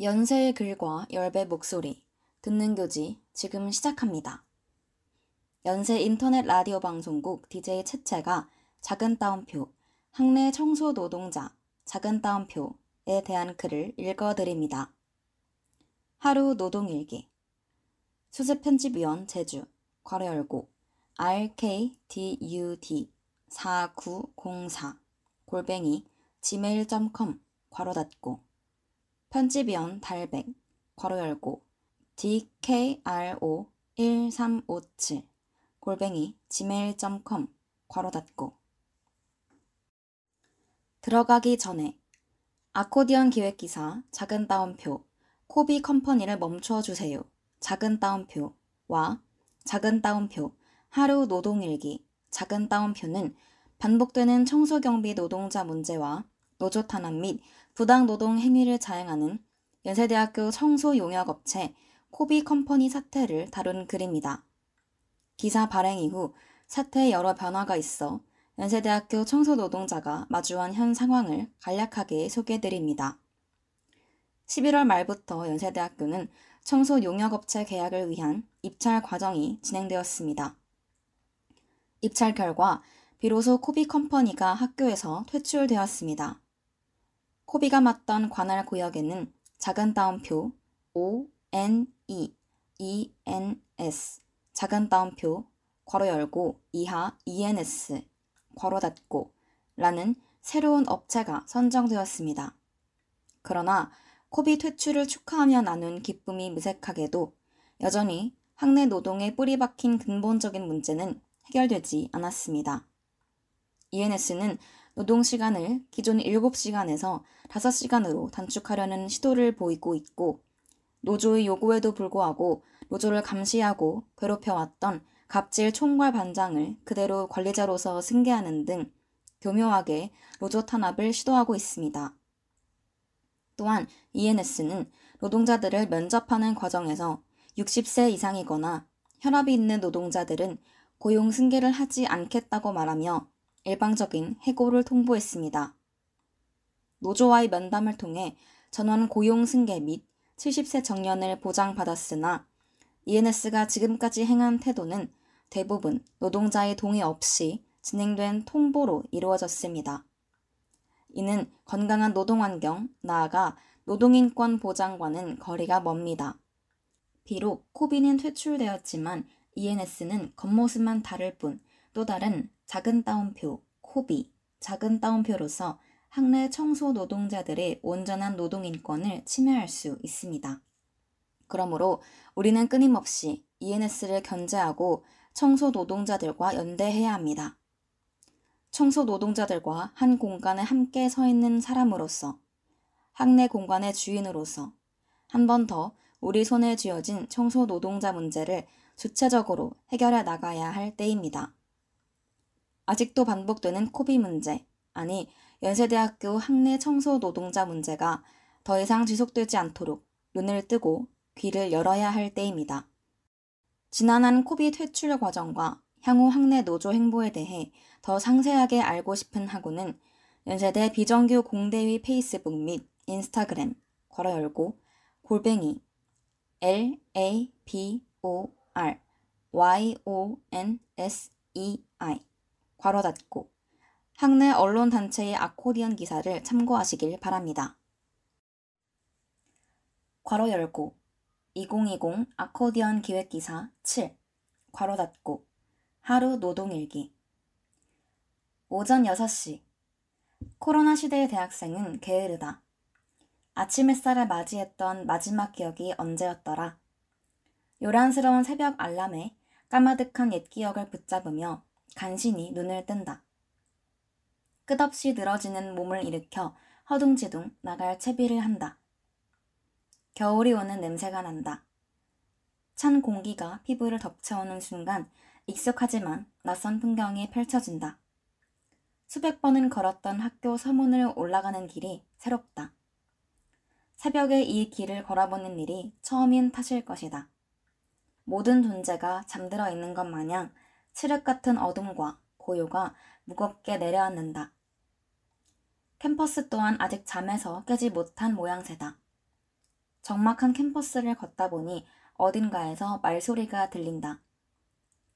연세의 글과 열배 목소리, 듣는 교지 지금 시작합니다. 연세 인터넷 라디오 방송국 DJ 채채가 작은 따옴표, 학내 청소 노동자, 작은 따옴표에 대한 글을 읽어드립니다. 하루 노동일기 수습 편집위원 제주, 괄호 열고, rkdud 4904 골뱅이 gmail.com 괄호 닫고 편집위원 달백 괄호 열고 dkro 1357 골뱅이 gmail.com 괄호 닫고 들어가기 전에 아코디언 기획기사 작은 따옴표 코비 컴퍼니를 멈춰 주세요. 작은 따옴표와 작은 따옴표 하루 노동일기 작은 따옴표는 반복되는 청소경비 노동자 문제와 노조 탄압 및 부당 노동 행위를 자행하는 연세대학교 청소 용역 업체 코비 컴퍼니 사태를 다룬 글입니다. 기사 발행 이후 사태에 여러 변화가 있어 연세대학교 청소 노동자가 마주한 현 상황을 간략하게 소개해드립니다. 11월 말부터 연세대학교는 청소 용역업체 계약을 위한 입찰 과정이 진행되었습니다. 입찰 결과 비로소 코비 컴퍼니가 학교에서 퇴출되었습니다. 코비가 맡던 관할 구역에는 작은 따옴표 O N E E N S 작은 따옴표 괄호 열고 이하 ENS 괄호 닫고 라는 새로운 업체가 선정되었습니다. 그러나 코비 퇴출을 축하하며 나눈 기쁨이 무색하게도 여전히 학내 노동에 뿌리 박힌 근본적인 문제는 해결되지 않았습니다. ENS는 노동시간을 기존 7시간에서 5시간으로 단축하려는 시도를 보이고 있고 노조의 요구에도 불구하고 노조를 감시하고 괴롭혀왔던 갑질 총괄 반장을 그대로 관리자로서 승계하는 등 교묘하게 노조 탄압을 시도하고 있습니다. 또한 ENS는 노동자들을 면접하는 과정에서 60세 이상이거나 혈압이 있는 노동자들은 고용 승계를 하지 않겠다고 말하며 일방적인 해고를 통보했습니다. 노조와의 면담을 통해 전원 고용 승계 및 70세 정년을 보장받았으나 ENS가 지금까지 행한 태도는 대부분 노동자의 동의 없이 진행된 통보로 이루어졌습니다. 이는 건강한 노동환경, 나아가 노동인권 보장과는 거리가 멉니다. 비록 코비는 퇴출되었지만 ENS는 겉모습만 다를 뿐 또 다른 작은 따옴표, 코비, 작은 따옴표로서 학내 청소 노동자들의 온전한 노동 인권을 침해할 수 있습니다. 그러므로 우리는 끊임없이 ENS를 견제하고 청소 노동자들과 연대해야 합니다. 청소 노동자들과 한 공간에 함께 서 있는 사람으로서, 학내 공간의 주인으로서, 한 번 더 우리 손에 쥐어진 청소 노동자 문제를 주체적으로 해결해 나가야 할 때입니다. 아직도 반복되는 코비 문제, 아니 연세대학교 학내 청소 노동자 문제가 더 이상 지속되지 않도록 눈을 뜨고 귀를 열어야 할 때입니다. 지난한 코비 퇴출 과정과 향후 학내 노조 행보에 대해 더 상세하게 알고 싶은 학우는 연세대 비정규 공대위 페이스북 및 인스타그램 걸어 열고 골뱅이 L A B O R Y O N S E I 괄호 닫고 학내 언론 단체의 아코디언 기사를 참고하시길 바랍니다. 괄호 열고 2020 아코디언 기획기사 7 괄호 닫고 하루 노동일기 오전 6시 코로나 시대의 대학생은 게으르다. 아침 햇살을 맞이했던 마지막 기억이 언제였더라. 요란스러운 새벽 알람에 까마득한 옛 기억을 붙잡으며 간신히 눈을 뜬다. 끝없이 늘어지는 몸을 일으켜 허둥지둥 나갈 채비를 한다. 겨울이 오는 냄새가 난다. 찬 공기가 피부를 덮쳐오는 순간 익숙하지만 낯선 풍경이 펼쳐진다. 수백 번은 걸었던 학교 서문을 올라가는 길이 새롭다. 새벽에 이 길을 걸어보는 일이 처음인 탓일 것이다. 모든 존재가 잠들어 있는 것 마냥 칠흑 같은 어둠과 고요가 무겁게 내려앉는다. 캠퍼스 또한 아직 잠에서 깨지 못한 모양새다. 적막한 캠퍼스를 걷다 보니 어딘가에서 말소리가 들린다.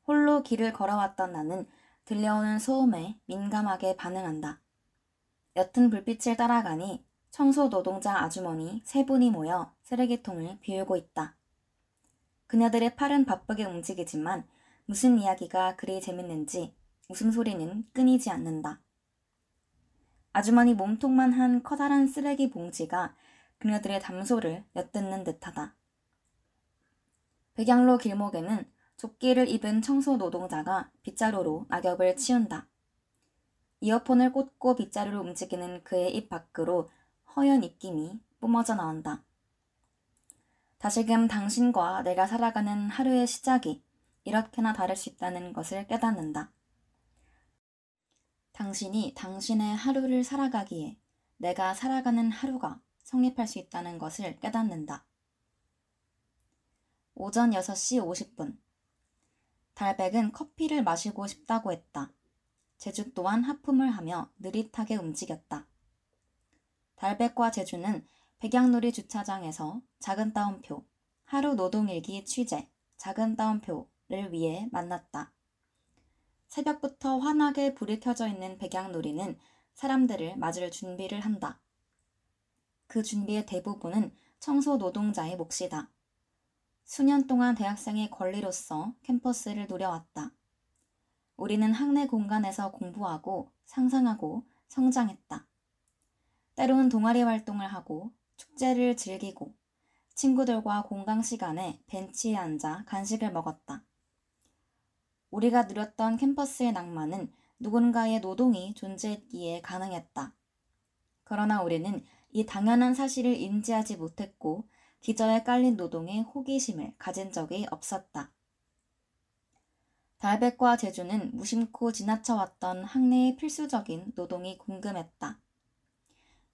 홀로 길을 걸어왔던 나는 들려오는 소음에 민감하게 반응한다. 옅은 불빛을 따라가니 청소 노동자 아주머니 세 분이 모여 쓰레기통을 비우고 있다. 그녀들의 팔은 바쁘게 움직이지만 무슨 이야기가 그리 재밌는지 웃음소리는 끊이지 않는다. 아주머니 몸통만 한 커다란 쓰레기 봉지가 그녀들의 담소를 엿듣는 듯하다. 백양로 길목에는 조끼를 입은 청소 노동자가 빗자루로 낙엽을 치운다. 이어폰을 꽂고 빗자루를 움직이는 그의 입 밖으로 허연 입김이 뿜어져 나온다. 다시금 당신과 내가 살아가는 하루의 시작이 이렇게나 다를 수 있다는 것을 깨닫는다. 당신이 당신의 하루를 살아가기에 내가 살아가는 하루가 성립할 수 있다는 것을 깨닫는다. 오전 6시 50분. 달백은 커피를 마시고 싶다고 했다. 제주 또한 하품을 하며 느릿하게 움직였다. 달백과 제주는 백양놀이 주차장에서 작은 따옴표, 하루 노동일기 취재, 작은 따옴표 를 위해 만났다. 새벽부터 환하게 불이 켜져 있는 백양놀이는 사람들을 맞을 준비를 한다. 그 준비의 대부분은 청소 노동자의 몫이다. 수년 동안 대학생의 권리로서 캠퍼스를 누려왔다. 우리는 학내 공간에서 공부하고 상상하고 성장했다. 때론 동아리 활동을 하고 축제를 즐기고 친구들과 공강 시간에 벤치에 앉아 간식을 먹었다. 우리가 누렸던 캠퍼스의 낭만은 누군가의 노동이 존재했기에 가능했다. 그러나 우리는 이 당연한 사실을 인지하지 못했고 기저에 깔린 노동에 호기심을 가진 적이 없었다. 달백과 제주는 무심코 지나쳐왔던 학내의 필수적인 노동이 궁금했다.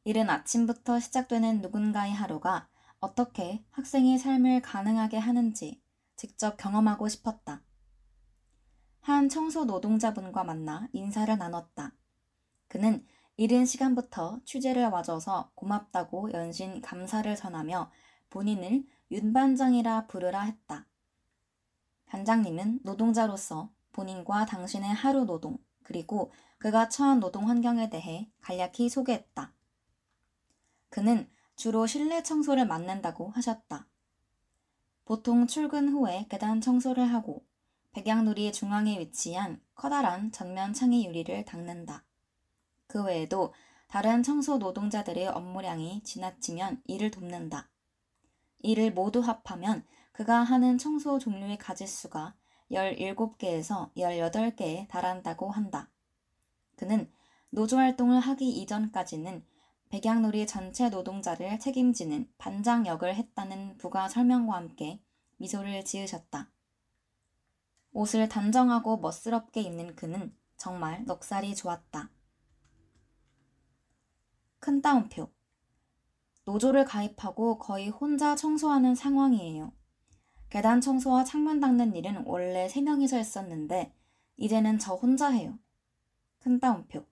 이른 아침부터 시작되는 누군가의 하루가 어떻게 학생의 삶을 가능하게 하는지 직접 경험하고 싶었다. 한 청소 노동자분과 만나 인사를 나눴다. 그는 이른 시간부터 취재를 와줘서 고맙다고 연신 감사를 전하며 본인을 윤 반장이라 부르라 했다. 반장님은 노동자로서 본인과 당신의 하루 노동, 그리고 그가 처한 노동 환경에 대해 간략히 소개했다. 그는 주로 실내 청소를 맡는다고 하셨다. 보통 출근 후에 계단 청소를 하고 백양놀이 중앙에 위치한 커다란 전면 창의 유리를 닦는다. 그 외에도 다른 청소 노동자들의 업무량이 지나치면 이를 돕는다. 이를 모두 합하면 그가 하는 청소 종류의 가지수가 17개에서 18개에 달한다고 한다. 그는 노조 활동을 하기 이전까지는 백양놀이 전체 노동자를 책임지는 반장 역을 했다는 부가 설명과 함께 미소를 지으셨다. 옷을 단정하고 멋스럽게 입는 그는 정말 넉살이 좋았다. 큰 따옴표. 노조를 가입하고 거의 혼자 청소하는 상황이에요. 계단 청소와 창문 닦는 일은 원래 3명이서 했었는데 이제는 저 혼자 해요. 큰 따옴표.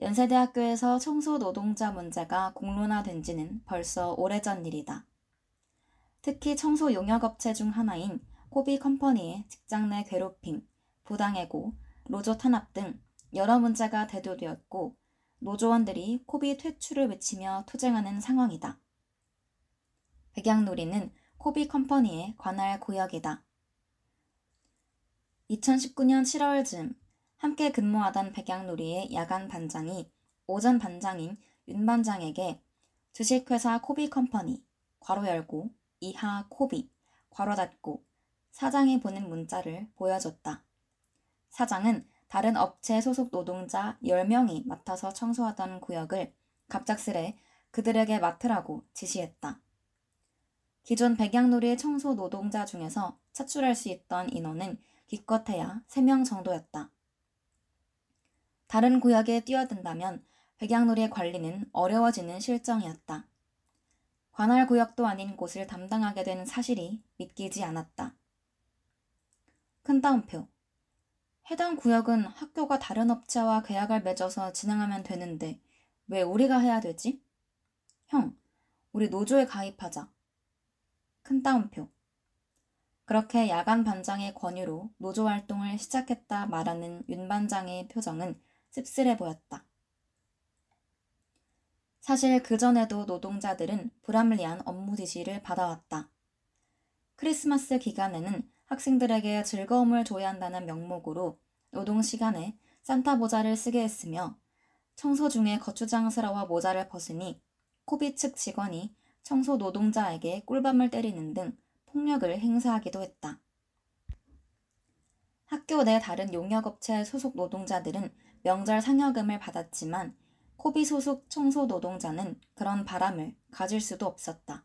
연세대학교에서 청소 노동자 문제가 공론화된 지는 벌써 오래전 일이다. 특히 청소 용역업체 중 하나인 코비 컴퍼니의 직장 내 괴롭힘, 부당해고, 노조 탄압 등 여러 문제가 대두되었고 노조원들이 코비 퇴출을 외치며 투쟁하는 상황이다. 백양누리는 코비 컴퍼니의 관할 구역이다. 2019년 7월 즈음 함께 근무하던 백양놀이의 야간 반장이 오전 반장인 윤 반장에게 주식회사 코비 컴퍼니 괄호 열고 이하 코비 괄호 닫고 사장이 보낸 문자를 보여줬다. 사장은 다른 업체 소속 노동자 10명이 맡아서 청소하던 구역을 갑작스레 그들에게 맡으라고 지시했다. 기존 백양놀이의 청소 노동자 중에서 차출할 수 있던 인원은 기껏해야 3명 정도였다. 다른 구역에 뛰어든다면 백양놀이의 관리는 어려워지는 실정이었다. 관할 구역도 아닌 곳을 담당하게 된 사실이 믿기지 않았다. 큰 따옴표. 해당 구역은 학교가 다른 업체와 계약을 맺어서 진행하면 되는데 왜 우리가 해야 되지? 형, 우리 노조에 가입하자. 큰 따옴표. 그렇게 야간 반장의 권유로 노조 활동을 시작했다 말하는 윤 반장의 표정은 씁쓸해 보였다. 사실 그전에도 노동자들은 불합리한 업무 지시를 받아왔다. 크리스마스 기간에는 학생들에게 즐거움을 줘야 한다는 명목으로 노동 시간에 산타 모자를 쓰게 했으며 청소 중에 거추장스러워 모자를 벗으니 코비 측 직원이 청소 노동자에게 꿀밤을 때리는 등 폭력을 행사하기도 했다. 학교 내 다른 용역업체 소속 노동자들은 명절 상여금을 받았지만 코비 소속 청소 노동자는 그런 바람을 가질 수도 없었다.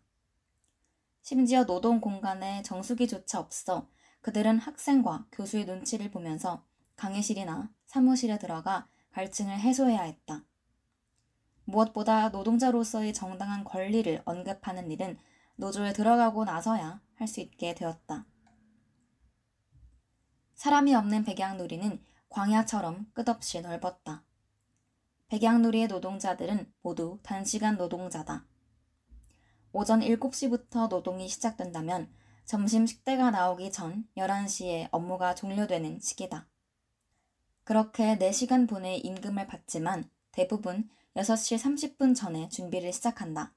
심지어 노동 공간에 정수기조차 없어 그들은 학생과 교수의 눈치를 보면서 강의실이나 사무실에 들어가 갈증을 해소해야 했다. 무엇보다 노동자로서의 정당한 권리를 언급하는 일은 노조에 들어가고 나서야 할 수 있게 되었다. 사람이 없는 백양누리는 광야처럼 끝없이 넓었다. 백양누리의 노동자들은 모두 단시간 노동자다. 오전 7시부터 노동이 시작된다면 점심 식대가 나오기 전 11시에 업무가 종료되는 시기다. 그렇게 4시간 분의 임금을 받지만 대부분 6시 30분 전에 준비를 시작한다.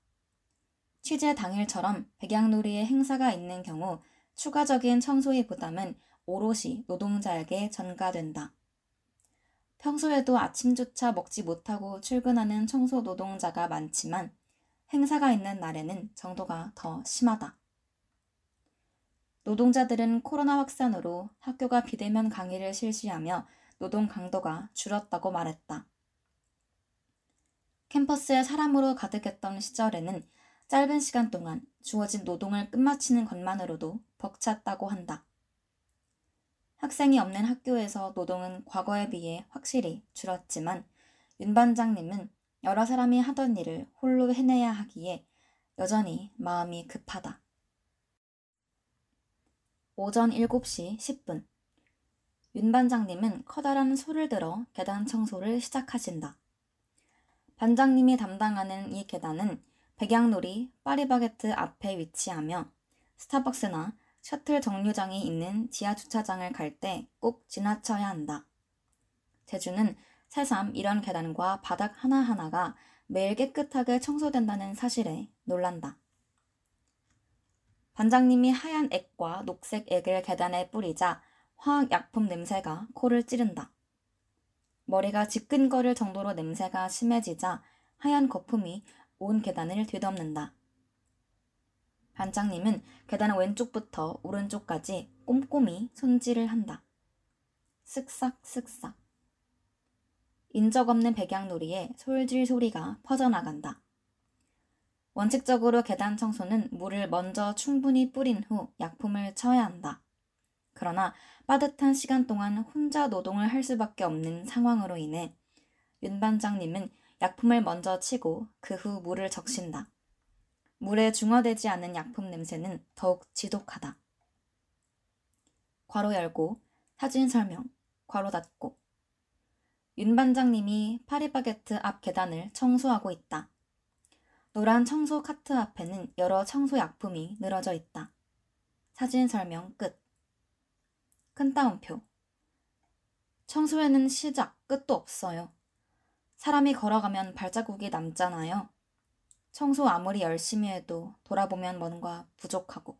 취재 당일처럼 백양놀이의 행사가 있는 경우 추가적인 청소의 부담은 오롯이 노동자에게 전가된다. 평소에도 아침조차 먹지 못하고 출근하는 청소 노동자가 많지만 행사가 있는 날에는 정도가 더 심하다. 노동자들은 코로나 확산으로 학교가 비대면 강의를 실시하며 노동 강도가 줄었다고 말했다. 캠퍼스에 사람으로 가득했던 시절에는 짧은 시간 동안 주어진 노동을 끝마치는 것만으로도 벅찼다고 한다. 학생이 없는 학교에서 노동은 과거에 비해 확실히 줄었지만 윤 반장님은 여러 사람이 하던 일을 홀로 해내야 하기에 여전히 마음이 급하다. 오전 7시 10분. 윤 반장님은 커다란 소를 들어 계단 청소를 시작하신다. 반장님이 담당하는 이 계단은 백양놀이 파리바게트 앞에 위치하며 스타벅스나 셔틀 정류장이 있는 지하 주차장을 갈 때 꼭 지나쳐야 한다. 제주는 새삼 이런 계단과 바닥 하나하나가 매일 깨끗하게 청소된다는 사실에 놀란다. 반장님이 하얀 액과 녹색 액을 계단에 뿌리자 화학약품 냄새가 코를 찌른다. 머리가 지끈거릴 정도로 냄새가 심해지자 하얀 거품이 온 계단을 뒤덮는다. 반장님은 계단 왼쪽부터 오른쪽까지 꼼꼼히 손질을 한다. 쓱싹 쓱싹. 인적 없는 백양놀이에 솔질 소리가 퍼져나간다. 원칙적으로 계단 청소는 물을 먼저 충분히 뿌린 후 약품을 쳐야 한다. 그러나 빠듯한 시간 동안 혼자 노동을 할 수밖에 없는 상황으로 인해 윤 반장님은 약품을 먼저 치고 그 후 물을 적신다. 물에 중화되지 않은 약품 냄새는 더욱 지독하다. 괄호 열고 사진 설명, 괄호 닫고 윤 반장님이 파리바게트 앞 계단을 청소하고 있다. 노란 청소 카트 앞에는 여러 청소 약품이 늘어져 있다. 사진 설명 끝. 큰 따옴표. 청소에는 시작, 끝도 없어요. 사람이 걸어가면 발자국이 남잖아요. 청소 아무리 열심히 해도 돌아보면 뭔가 부족하고.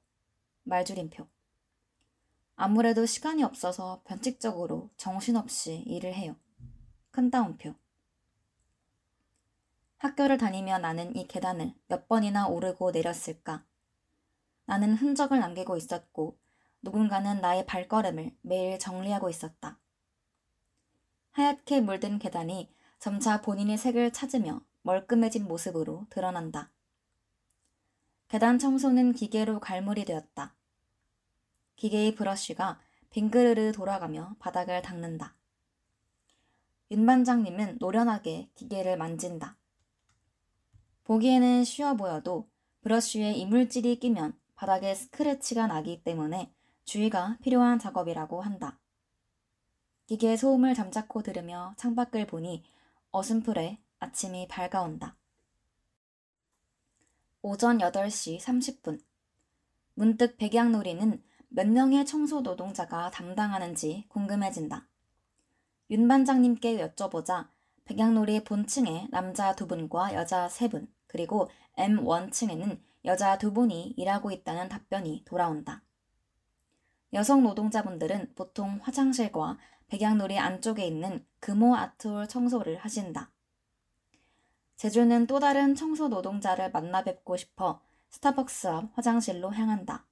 말줄임표. 아무래도 시간이 없어서 변칙적으로 정신없이 일을 해요. 큰 따옴표. 학교를 다니며 나는 이 계단을 몇 번이나 오르고 내렸을까? 나는 흔적을 남기고 있었고 누군가는 나의 발걸음을 매일 정리하고 있었다. 하얗게 물든 계단이 점차 본인의 색을 찾으며 멀끔해진 모습으로 드러난다. 계단 청소는 기계로 갈무리 되었다. 기계의 브러쉬가 빙그르르 돌아가며 바닥을 닦는다. 윤 반장님은 노련하게 기계를 만진다. 보기에는 쉬워 보여도 브러쉬에 이물질이 끼면 바닥에 스크래치가 나기 때문에 주의가 필요한 작업이라고 한다. 기계의 소음을 잠자코 들으며 창밖을 보니 어슴풀에 아침이 밝아온다. 오전 8시 30분. 문득 백양놀이는 몇 명의 청소 노동자가 담당하는지 궁금해진다. 윤 반장님께 여쭤보자 백양놀이 본층에 남자 두 분과 여자 세 분, 그리고 M1층에는 여자 두 분이 일하고 있다는 답변이 돌아온다. 여성 노동자분들은 보통 화장실과 백양놀이 안쪽에 있는 금호 아트홀 청소를 하신다. 제주는 또 다른 청소 노동자를 만나 뵙고 싶어 스타벅스 앞 화장실로 향한다.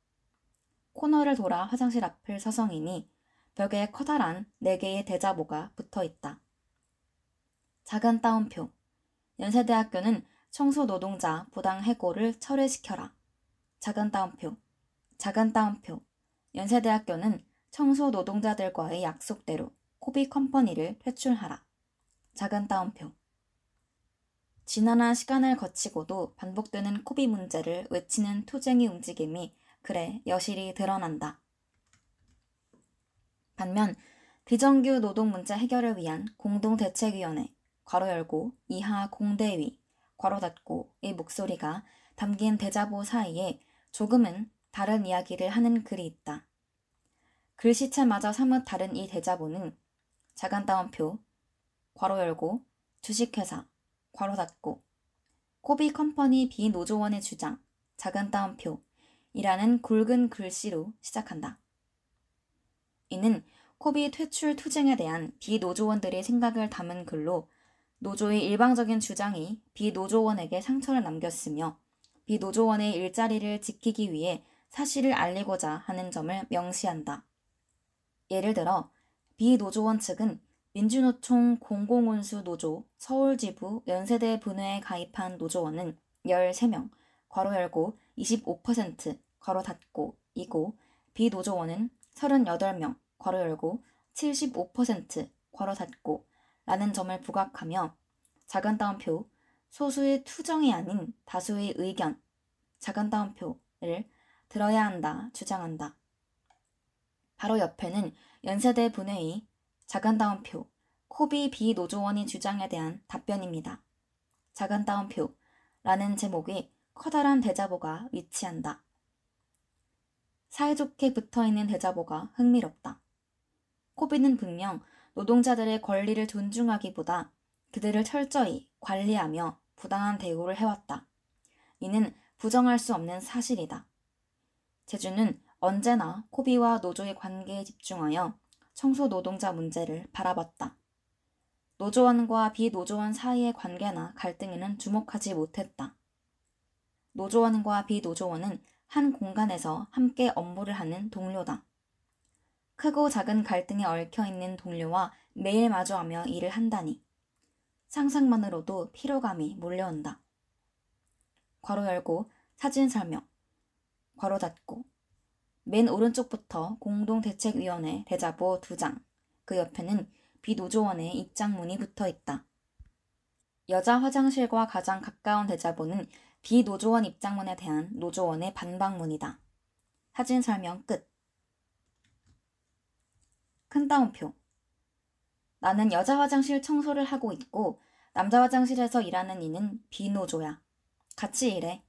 코너를 돌아 화장실 앞을 서성이니 벽에 커다란 네 개의 대자보가 붙어 있다. 작은 따옴표. 연세대학교는 청소 노동자 부당 해고를 철회시켜라. 작은 따옴표. 작은 따옴표. 연세대학교는 청소 노동자들과의 약속대로 코비 컴퍼니를 퇴출하라. 작은 따옴표. 지난한 시간을 거치고도 반복되는 코비 문제를 외치는 투쟁의 움직임이 그래 여실히 드러난다. 반면 비정규 노동 문제 해결을 위한 공동대책위원회 괄호 열고 이하 공대위 괄호 닫고의 목소리가 담긴 대자보 사이에 조금은 다른 이야기를 하는 글이 있다. 글씨체마저 사뭇 다른 이 대자보는 자간 따옴표 괄호 열고 주식회사 괄호 닫고 코비 컴퍼니 비노조원의 주장 작은 따옴표 이라는 굵은 글씨로 시작한다. 이는 코비 퇴출 투쟁에 대한 비노조원들의 생각을 담은 글로 노조의 일방적인 주장이 비노조원에게 상처를 남겼으며 비노조원의 일자리를 지키기 위해 사실을 알리고자 하는 점을 명시한다. 예를 들어 비노조원 측은 민주노총 공공운수 노조 서울지부 연세대 분회에 가입한 노조원은 13명, 괄호 열고 25% 괄호 닫고 이고 비노조원은 38명, 괄호 열고 75% 괄호 닫고 라는 점을 부각하며 작은 따옴표 소수의 투정이 아닌 다수의 의견 작은 따옴표를 들어야 한다 주장한다. 바로 옆에는 연세대 분회의 작은 따옴표 코비 비노조원이 주장에 대한 답변입니다. 작은 따옴표 라는 제목의 커다란 대자보가 위치한다. 사이좋게 붙어 있는 대자보가 흥미롭다. 코비는 분명 노동자들의 권리를 존중하기보다 그들을 철저히 관리하며 부당한 대우를 해왔다. 이는 부정할 수 없는 사실이다. 제주는 언제나 코비와 노조의 관계에 집중하여 청소 노동자 문제를 바라봤다. 노조원과 비노조원 사이의 관계나 갈등에는 주목하지 못했다. 노조원과 비노조원은 한 공간에서 함께 업무를 하는 동료다. 크고 작은 갈등에 얽혀 있는 동료와 매일 마주하며 일을 한다니. 상상만으로도 피로감이 몰려온다. 괄호 열고 사진 설명. 괄호 닫고. 맨 오른쪽부터 공동대책위원회 대자보 두 장. 그 옆에는 비노조원의 입장문이 붙어 있다. 여자 화장실과 가장 가까운 대자보는 비노조원 입장문에 대한 노조원의 반박문이다. 사진 설명 끝. 큰 따옴표. 나는 여자 화장실 청소를 하고 있고 남자 화장실에서 일하는 이는 비노조야. 같이 일해.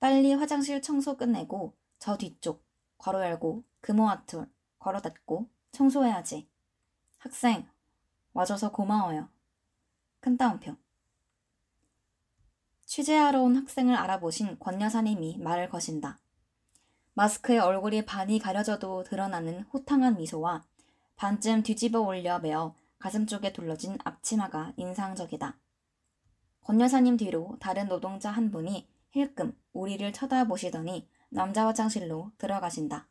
빨리 화장실 청소 끝내고 저 뒤쪽 괄호 열고 금호아툴 괄호 닫고 청소해야지. 학생 와줘서 고마워요. 큰 따옴표. 취재하러 온 학생을 알아보신 권 여사님이 말을 거신다. 마스크에 얼굴이 반이 가려져도 드러나는 호탕한 미소와 반쯤 뒤집어 올려 매어 가슴 쪽에 둘러진 앞치마가 인상적이다. 권 여사님 뒤로 다른 노동자 한 분이 힐끔 우리를 쳐다보시더니 남자 화장실로 들어가신다.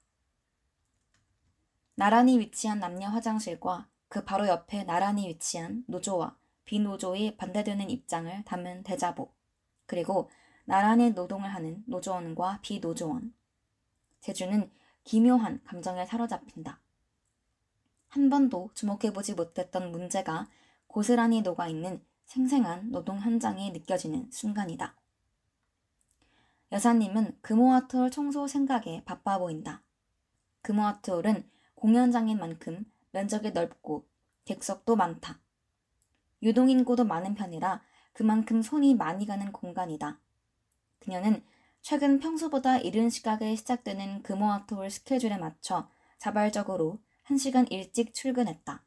나란히 위치한 남녀 화장실과 그 바로 옆에 나란히 위치한 노조와 비노조의 반대되는 입장을 담은 대자보, 그리고 나란히 노동을 하는 노조원과 비노조원. 제주는 기묘한 감정에 사로잡힌다. 한 번도 주목해보지 못했던 문제가 고스란히 녹아있는 생생한 노동 현장에 느껴지는 순간이다. 여사님은 금호아트홀 청소 생각에 바빠 보인다. 금호아트홀은 공연장인 만큼 면적이 넓고 객석도 많다. 유동인구도 많은 편이라 그만큼 손이 많이 가는 공간이다. 그녀는 최근 평소보다 이른 시각에 시작되는 금호학토울 스케줄에 맞춰 자발적으로 1시간 일찍 출근했다.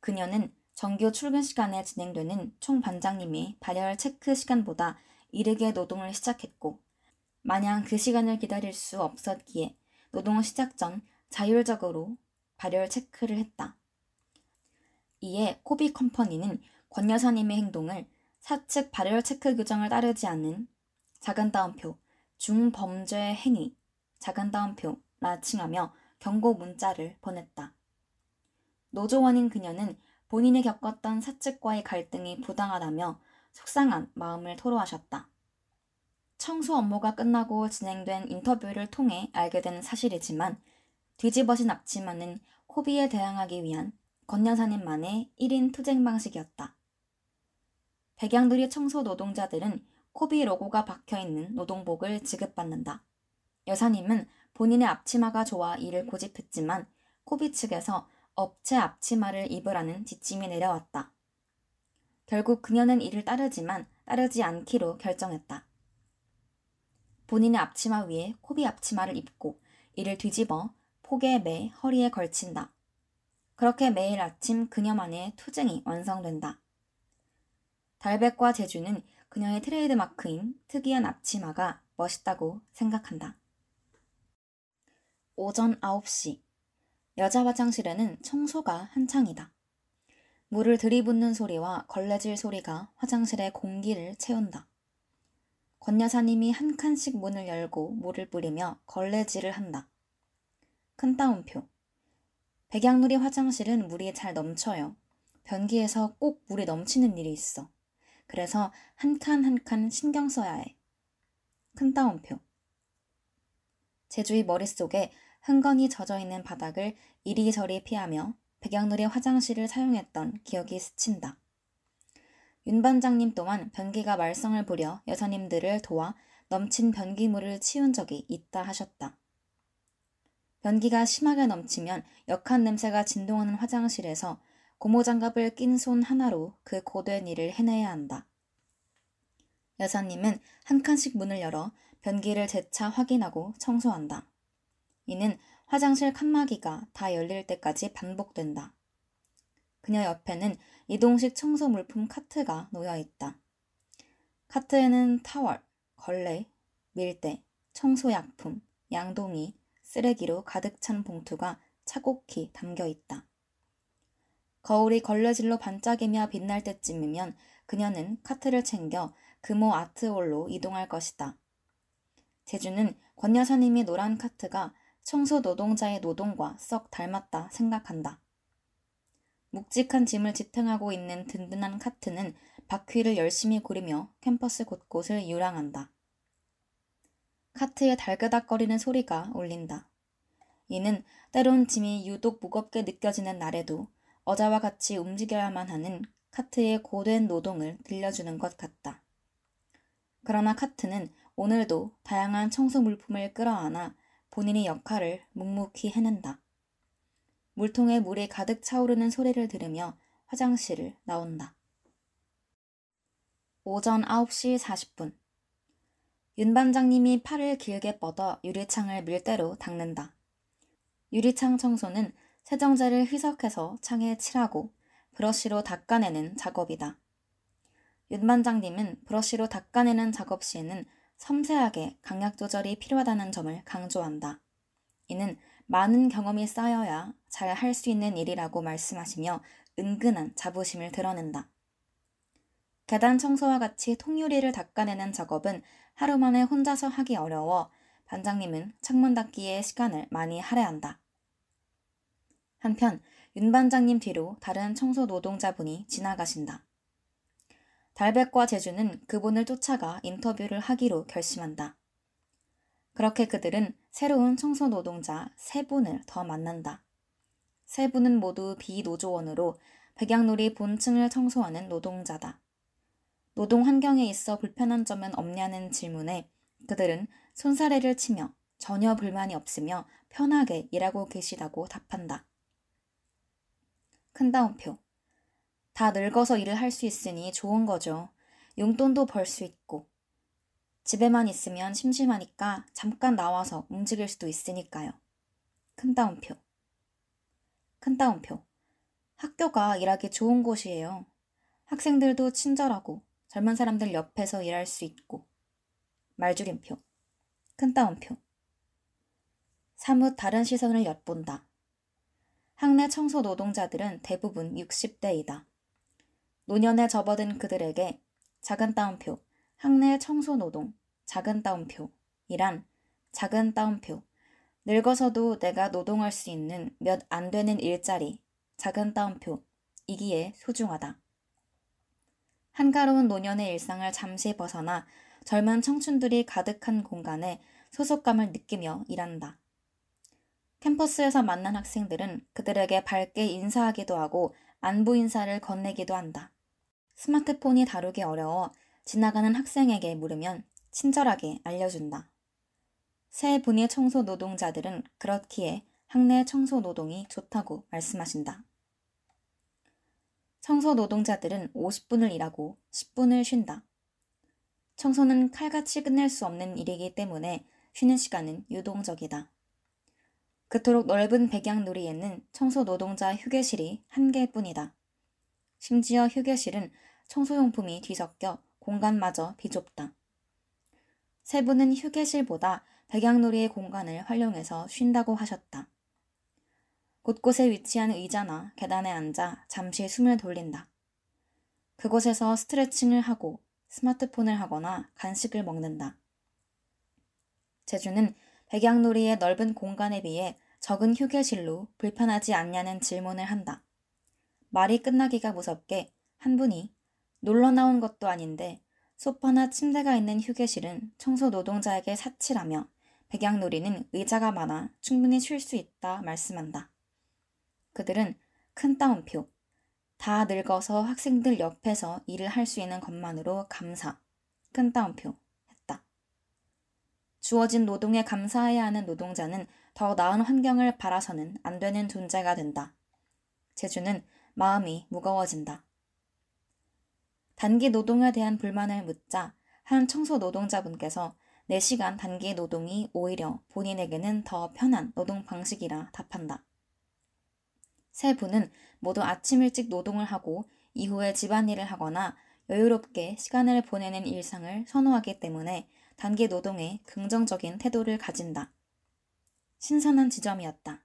그녀는 정규 출근 시간에 진행되는 총 반장님의 발열 체크 시간보다 이르게 노동을 시작했고, 마냥 그 시간을 기다릴 수 없었기에 노동 시작 전 자율적으로 발열 체크를 했다. 이에 코비 컴퍼니는 권 여사님의 행동을 사측 발열 체크 규정을 따르지 않는 작은 따옴표 중범죄 행위 작은 따옴표라 칭하며 경고 문자를 보냈다. 노조원인 그녀는 본인이 겪었던 사측과의 갈등이 부당하다며 속상한 마음을 토로하셨다. 청소 업무가 끝나고 진행된 인터뷰를 통해 알게 된 사실이지만 뒤집어진 앞치마는 코비에 대항하기 위한 권 여사님만의 1인 투쟁 방식이었다. 백양두리 청소 노동자들은 코비 로고가 박혀 있는 노동복을 지급받는다. 여사님은 본인의 앞치마가 좋아 이를 고집했지만 코비 측에서 업체 앞치마를 입으라는 지침이 내려왔다. 결국 그녀는 이를 따르지만 따르지 않기로 결정했다. 본인의 앞치마 위에 코비 앞치마를 입고 이를 뒤집어 폭에 매 허리에 걸친다. 그렇게 매일 아침 그녀만의 투쟁이 완성된다. 달백과 제주는 그녀의 트레이드 마크인 특이한 앞치마가 멋있다고 생각한다. 오전 9시. 여자 화장실에는 청소가 한창이다. 물을 들이붓는 소리와 걸레질 소리가 화장실의 공기를 채운다. 권 여사님이 한 칸씩 문을 열고 물을 뿌리며 걸레질을 한다. 큰 따옴표. 백양누리 화장실은 물이 잘 넘쳐요. 변기에서 꼭 물이 넘치는 일이 있어. 그래서 한 칸 한 칸 신경 써야 해. 큰 따옴표. 제주의 머릿속에 흥건히 젖어 있는 바닥을 이리저리 피하며 백양누리 화장실을 사용했던 기억이 스친다. 윤 반장님 또한 변기가 말썽을 부려 여사님들을 도와 넘친 변기물을 치운 적이 있다 하셨다. 변기가 심하게 넘치면 역한 냄새가 진동하는 화장실에서 고무장갑을 낀 손 하나로 그 고된 일을 해내야 한다. 여사님은 한 칸씩 문을 열어 변기를 재차 확인하고 청소한다. 이는 화장실 칸막이가 다 열릴 때까지 반복된다. 그녀 옆에는 이동식 청소 물품 카트가 놓여 있다. 카트에는 타월, 걸레, 밀대, 청소약품, 양동이, 쓰레기로 가득 찬 봉투가 차곡히 담겨 있다. 거울이 걸레질로 반짝이며 빛날 때쯤이면 그녀는 카트를 챙겨 금호 아트홀로 이동할 것이다. 제주는 권 여사님이 노란 카트가 청소 노동자의 노동과 썩 닮았다 생각한다. 묵직한 짐을 지탱하고 있는 든든한 카트는 바퀴를 열심히 구리며 캠퍼스 곳곳을 유랑한다. 카트에 달그닥거리는 소리가 울린다. 이는 때론 짐이 유독 무겁게 느껴지는 날에도 어제와 같이 움직여야만 하는 카트의 고된 노동을 들려주는 것 같다. 그러나 카트는 오늘도 다양한 청소 물품을 끌어안아 본인의 역할을 묵묵히 해낸다. 물통에 물이 가득 차오르는 소리를 들으며 화장실을 나온다. 오전 9시 40분. 윤 반장님이 팔을 길게 뻗어 유리창을 밀대로 닦는다. 유리창 청소는 세정제를 희석해서 창에 칠하고 브러쉬로 닦아내는 작업이다. 윤 반장님은 브러쉬로 닦아내는 작업 시에는 섬세하게 강약 조절이 필요하다는 점을 강조한다. 이는 많은 경험이 쌓여야 잘 할 수 있는 일이라고 말씀하시며 은근한 자부심을 드러낸다. 계단 청소와 같이 통유리를 닦아내는 작업은 하루 만에 혼자서 하기 어려워 반장님은 창문 닫기에 시간을 많이 할애한다. 한편 윤 반장님 뒤로 다른 청소 노동자분이 지나가신다. 달백과 제주는 그분을 쫓아가 인터뷰를 하기로 결심한다. 그렇게 그들은 새로운 청소 노동자 세 분을 더 만난다. 세 분은 모두 비노조원으로 백양놀이 본층을 청소하는 노동자다. 노동 환경에 있어 불편한 점은 없냐는 질문에 그들은 손사래를 치며 전혀 불만이 없으며 편하게 일하고 계시다고 답한다. 큰 다운표. 다 늙어서 일을 할 수 있으니 좋은 거죠. 용돈도 벌 수 있고. 집에만 있으면 심심하니까 잠깐 나와서 움직일 수도 있으니까요. 큰 따옴표. 큰 따옴표. 학교가 일하기 좋은 곳이에요. 학생들도 친절하고 젊은 사람들 옆에서 일할 수 있고. 말줄임표. 큰 따옴표. 사뭇 다른 시선을 엿본다. 학내 청소 노동자들은 대부분 60대이다. 노년에 접어든 그들에게 작은 따옴표, 학내 청소 노동, 작은 따옴표, 이란 작은 따옴표, 늙어서도 내가 노동할 수 있는 몇 안 되는 일자리, 작은 따옴표, 이기에 소중하다. 한가로운 노년의 일상을 잠시 벗어나 젊은 청춘들이 가득한 공간에 소속감을 느끼며 일한다. 캠퍼스에서 만난 학생들은 그들에게 밝게 인사하기도 하고 안부 인사를 건네기도 한다. 스마트폰이 다루기 어려워 지나가는 학생에게 물으면 친절하게 알려준다. 새 분야 청소 노동자들은 그렇기에 학내 청소 노동이 좋다고 말씀하신다. 청소 노동자들은 50분을 일하고 10분을 쉰다. 청소는 칼같이 끝낼 수 없는 일이기 때문에 쉬는 시간은 유동적이다. 그토록 넓은 백양놀이에는 청소 노동자 휴게실이 한 개뿐이다. 심지어 휴게실은 청소용품이 뒤섞여 공간마저 비좁다. 세 분은 휴게실보다 백양놀이의 공간을 활용해서 쉰다고 하셨다. 곳곳에 위치한 의자나 계단에 앉아 잠시 숨을 돌린다. 그곳에서 스트레칭을 하고 스마트폰을 하거나 간식을 먹는다. 제주는 백양놀이의 넓은 공간에 비해 적은 휴게실로 불편하지 않냐는 질문을 한다. 말이 끝나기가 무섭게 한 분이 놀러 나온 것도 아닌데 소파나 침대가 있는 휴게실은 청소 노동자에게 사치라며 백양놀이는 의자가 많아 충분히 쉴 수 있다 말씀한다. 그들은 큰 따옴표. 다 늙어서 학생들 옆에서 일을 할 수 있는 것만으로 감사. 큰 따옴표. 했다. 주어진 노동에 감사해야 하는 노동자는 더 나은 환경을 바라서는 안 되는 존재가 된다. 제주는 마음이 무거워진다. 단기 노동에 대한 불만을 묻자 한 청소 노동자분께서 4시간 단기 노동이 오히려 본인에게는 더 편한 노동 방식이라 답한다. 세 분은 모두 아침 일찍 노동을 하고 이후에 집안일을 하거나 여유롭게 시간을 보내는 일상을 선호하기 때문에 단기 노동에 긍정적인 태도를 가진다. 신선한 지점이었다.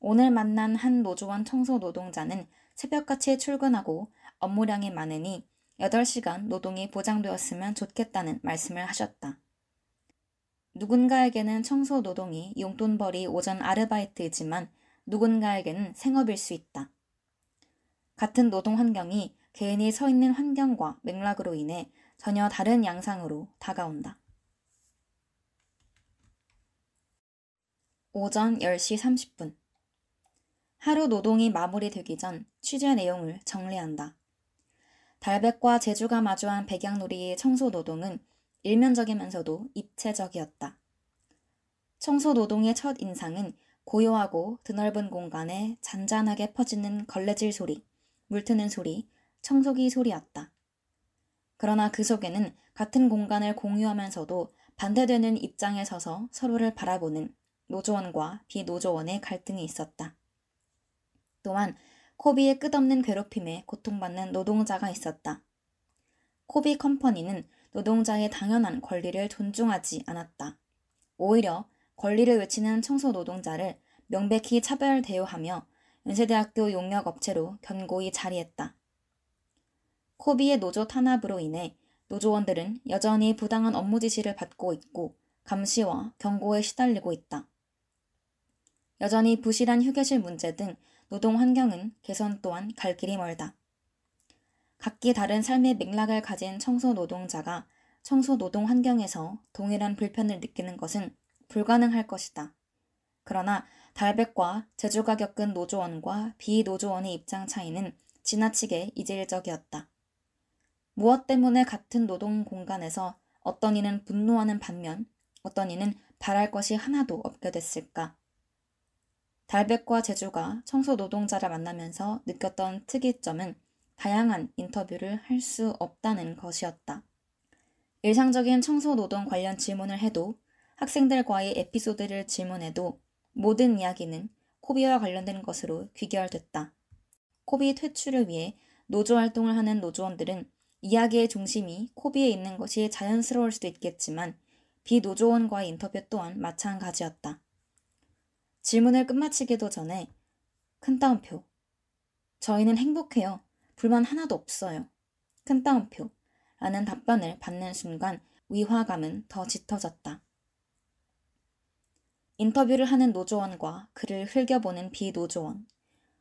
오늘 만난 한 노조원 청소 노동자는 새벽같이 출근하고 업무량이 많으니 8시간 노동이 보장되었으면 좋겠다는 말씀을 하셨다. 누군가에게는 청소 노동이 용돈벌이 오전 아르바이트이지만 누군가에게는 생업일 수 있다. 같은 노동 환경이 개인이 서 있는 환경과 맥락으로 인해 전혀 다른 양상으로 다가온다. 오전 10시 30분. 하루 노동이 마무리되기 전 취재 내용을 정리한다. 달백과 제주가 마주한 백양놀이의 청소 노동은 일면적이면서도 입체적이었다. 청소 노동의 첫 인상은 고요하고 드넓은 공간에 잔잔하게 퍼지는 걸레질 소리, 물트는 소리, 청소기 소리였다. 그러나 그 속에는 같은 공간을 공유하면서도 반대되는 입장에 서서 서로를 바라보는 노조원과 비노조원의 갈등이 있었다. 또한 코비의 끝없는 괴롭힘에 고통받는 노동자가 있었다. 코비 컴퍼니는 노동자의 당연한 권리를 존중하지 않았다. 오히려 권리를 외치는 청소 노동자를 명백히 차별 대우하며 연세대학교 용역 업체로 견고히 자리했다. 코비의 노조 탄압으로 인해 노조원들은 여전히 부당한 업무 지시를 받고 있고 감시와 경고에 시달리고 있다. 여전히 부실한 휴게실 문제 등 노동 환경은 개선 또한 갈 길이 멀다. 각기 다른 삶의 맥락을 가진 청소 노동자가 청소 노동 환경에서 동일한 불편을 느끼는 것은 불가능할 것이다. 그러나 달백과 제주가 겪은 노조원과 비노조원의 입장 차이는 지나치게 이질적이었다. 무엇 때문에 같은 노동 공간에서 어떤 이는 분노하는 반면 어떤 이는 바랄 것이 하나도 없게 됐을까? 달백과 제주가 청소 노동자를 만나면서 느꼈던 특이점은 다양한 인터뷰를 할 수 없다는 것이었다. 일상적인 청소 노동 관련 질문을 해도 학생들과의 에피소드를 질문해도 모든 이야기는 코비와 관련된 것으로 귀결됐다. 코비 퇴출을 위해 노조 활동을 하는 노조원들은 이야기의 중심이 코비에 있는 것이 자연스러울 수도 있겠지만 비노조원과의 인터뷰 또한 마찬가지였다. 질문을 끝마치기도 전에 큰 따옴표. 저희는 행복해요. 불만 하나도 없어요. 큰 따옴표. 라는 답변을 받는 순간 위화감은 더 짙어졌다. 인터뷰를 하는 노조원과 그를 흘겨보는 비노조원.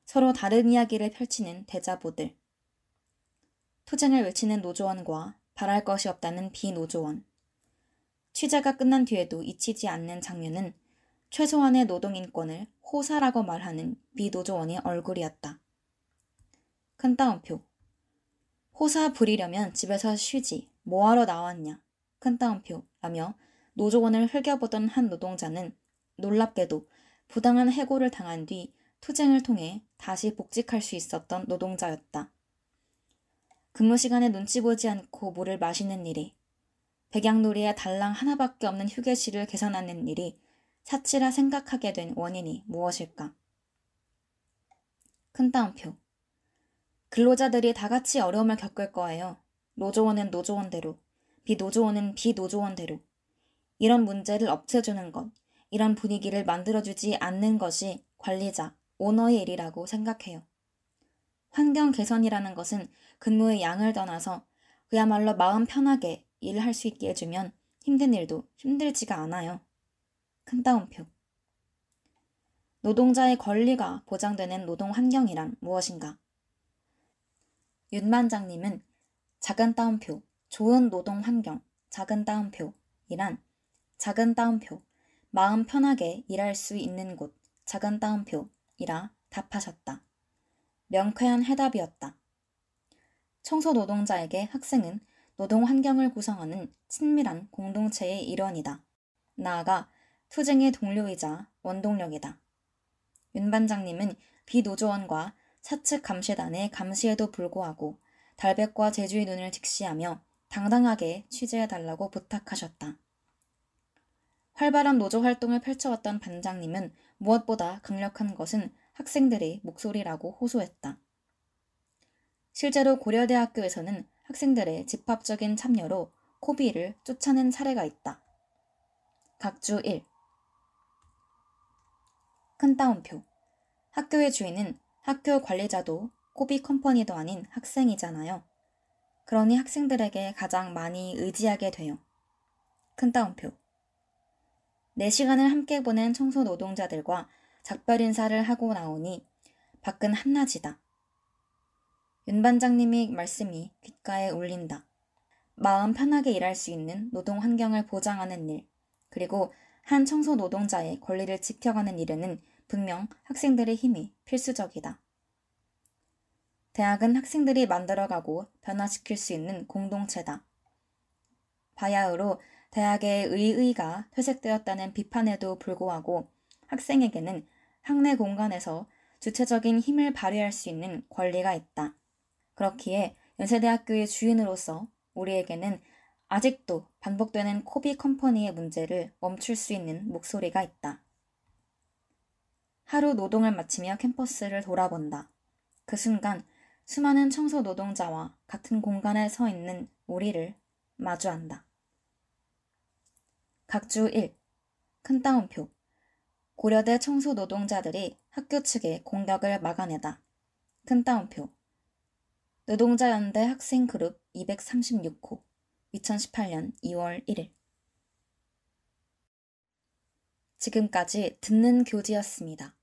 서로 다른 이야기를 펼치는 대자보들. 투쟁을 외치는 노조원과 바랄 것이 없다는 비노조원. 취재가 끝난 뒤에도 잊히지 않는 장면은 최소한의 노동인권을 호사라고 말하는 비노조원의 얼굴이었다. 큰 따옴표. 호사 부리려면 집에서 쉬지. 뭐하러 나왔냐. 큰 따옴표. 라며 노조원을 흘겨보던 한 노동자는 놀랍게도 부당한 해고를 당한 뒤 투쟁을 통해 다시 복직할 수 있었던 노동자였다. 근무 시간에 눈치 보지 않고 물을 마시는 일이, 백양놀이에 달랑 하나밖에 없는 휴게실을 계산하는 일이 사치라 생각하게 된 원인이 무엇일까? 큰 따옴표. 근로자들이 다 같이 어려움을 겪을 거예요. 노조원은 노조원대로, 비노조원은 비노조원대로. 이런 문제를 없애주는 것, 이런 분위기를 만들어주지 않는 것이 관리자, 오너의 일이라고 생각해요. 환경 개선이라는 것은 근무의 양을 떠나서 그야말로 마음 편하게 일을 할 수 있게 해주면 힘든 일도 힘들지가 않아요. 큰 따옴표. 노동자의 권리가 보장되는 노동 환경이란 무엇인가? 윤 반장님은 작은 따옴표, 좋은 노동 환경, 작은 따옴표, 이란 작은 따옴표, 마음 편하게 일할 수 있는 곳, 작은 따옴표이라 답하셨다. 명쾌한 해답이었다. 청소 노동자에게 학생은 노동 환경을 구성하는 친밀한 공동체의 일원이다. 나아가 투쟁의 동료이자 원동력이다. 윤 반장님은 비노조원과 사측 감시단의 감시에도 불구하고 달백과 제주의 눈을 직시하며 당당하게 취재해달라고 부탁하셨다. 활발한 노조 활동을 펼쳐왔던 반장님은 무엇보다 강력한 것은 학생들의 목소리라고 호소했다. 실제로 고려대학교에서는 학생들의 집합적인 참여로 코비를 쫓아낸 사례가 있다. 각주 1. 큰 따옴표. 학교의 주인은 학교 관리자도 코비 컴퍼니도 아닌 학생이잖아요. 그러니 학생들에게 가장 많이 의지하게 돼요. 큰 따옴표. 4시간을 함께 보낸 청소 노동자들과 작별 인사를 하고 나오니 밖은 한낮이다. 윤 반장님의 말씀이 귓가에 울린다. 마음 편하게 일할 수 있는 노동 환경을 보장하는 일, 그리고 한 청소 노동자의 권리를 지켜가는 일에는 분명 학생들의 힘이 필수적이다. 대학은 학생들이 만들어가고 변화시킬 수 있는 공동체다. 바야흐로 대학의 의의가 퇴색되었다는 비판에도 불구하고 학생에게는 학내 공간에서 주체적인 힘을 발휘할 수 있는 권리가 있다. 그렇기에 연세대학교의 주인으로서 우리에게는 아직도 반복되는 코비 컴퍼니의 문제를 멈출 수 있는 목소리가 있다. 하루 노동을 마치며 캠퍼스를 돌아본다. 그 순간 수많은 청소 노동자와 같은 공간에 서 있는 우리를 마주한다. 각주 1. 큰 따옴표. 고려대 청소 노동자들이 학교 측의 공격을 막아내다. 큰 따옴표. 노동자연대 학생그룹 236호. 2018년 2월 1일. 지금까지 듣는 교지였습니다.